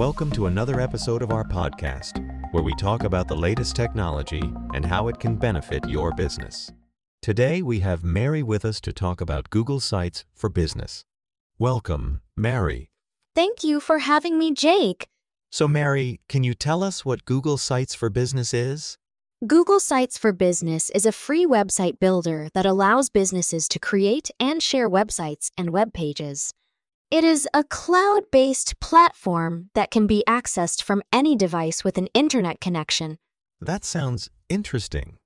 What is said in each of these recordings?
Welcome to another episode of our podcast, where we talk about the latest technology and how it can benefit your business. Today, we have Mary with us to talk about Google Sites for Business. Welcome, Mary. Thank you for having me, Jake. So, Mary, can you tell us what Google Sites for Business is? Google Sites for Business is a free website builder that allows businesses to create and share websites and web pages. It is a cloud based platform that can be accessed from any device with an internet connection. That sounds interesting.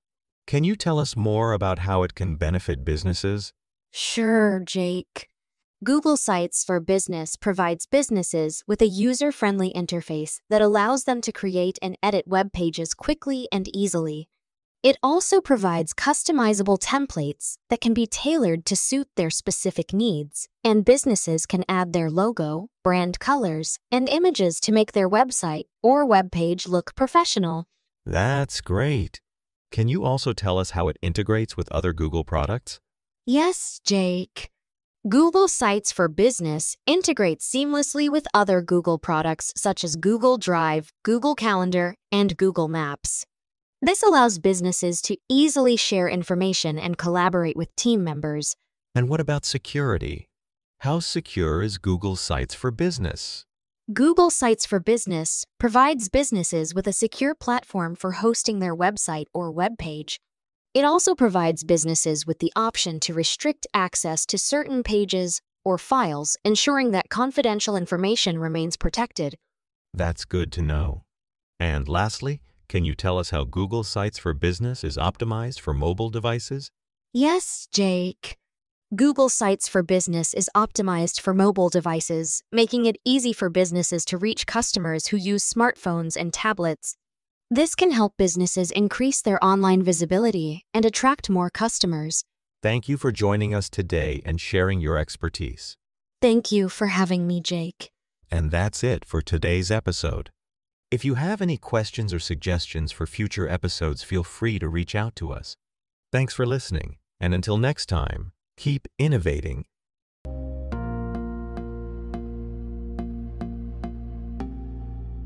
Can you tell us more about how it can benefit businesses? Sure, Jake. Google Sites for Business provides businesses with a user friendly interface that allows them to create and edit web pages quickly and easily. It also provides customizable templates that can be tailored to suit their specific needs, and businesses can add their logo, brand colors, and images to make their website or web page look professional. That's great. Can you also tell us how it integrates with other Google products? Yes, Jake. Google Sites for Business integrates seamlessly with other Google products such as Google Drive, Google Calendar, and Google Maps. This allows businesses to easily share information and collaborate with team members. And what about security? How secure is Google Sites for Business? Google Sites for Business provides businesses with a secure platform for hosting their website or web page. It also provides businesses with the option to restrict access to certain pages or files, ensuring that confidential information remains protected. That's good to know. And lastly, can you tell us how Google Sites for Business is optimized for mobile devices? Yes, Jake. Google Sites for Business is optimized for mobile devices, making it easy for businesses to reach customers who use smartphones and tablets. This can help businesses increase their online visibility and attract more customers. Thank you for joining us today and sharing your expertise. Thank you for having me, Jake. And that's it for today's episode. If you have any questions or suggestions for future episodes, feel free to reach out to us. Thanks for listening, and until next time, keep innovating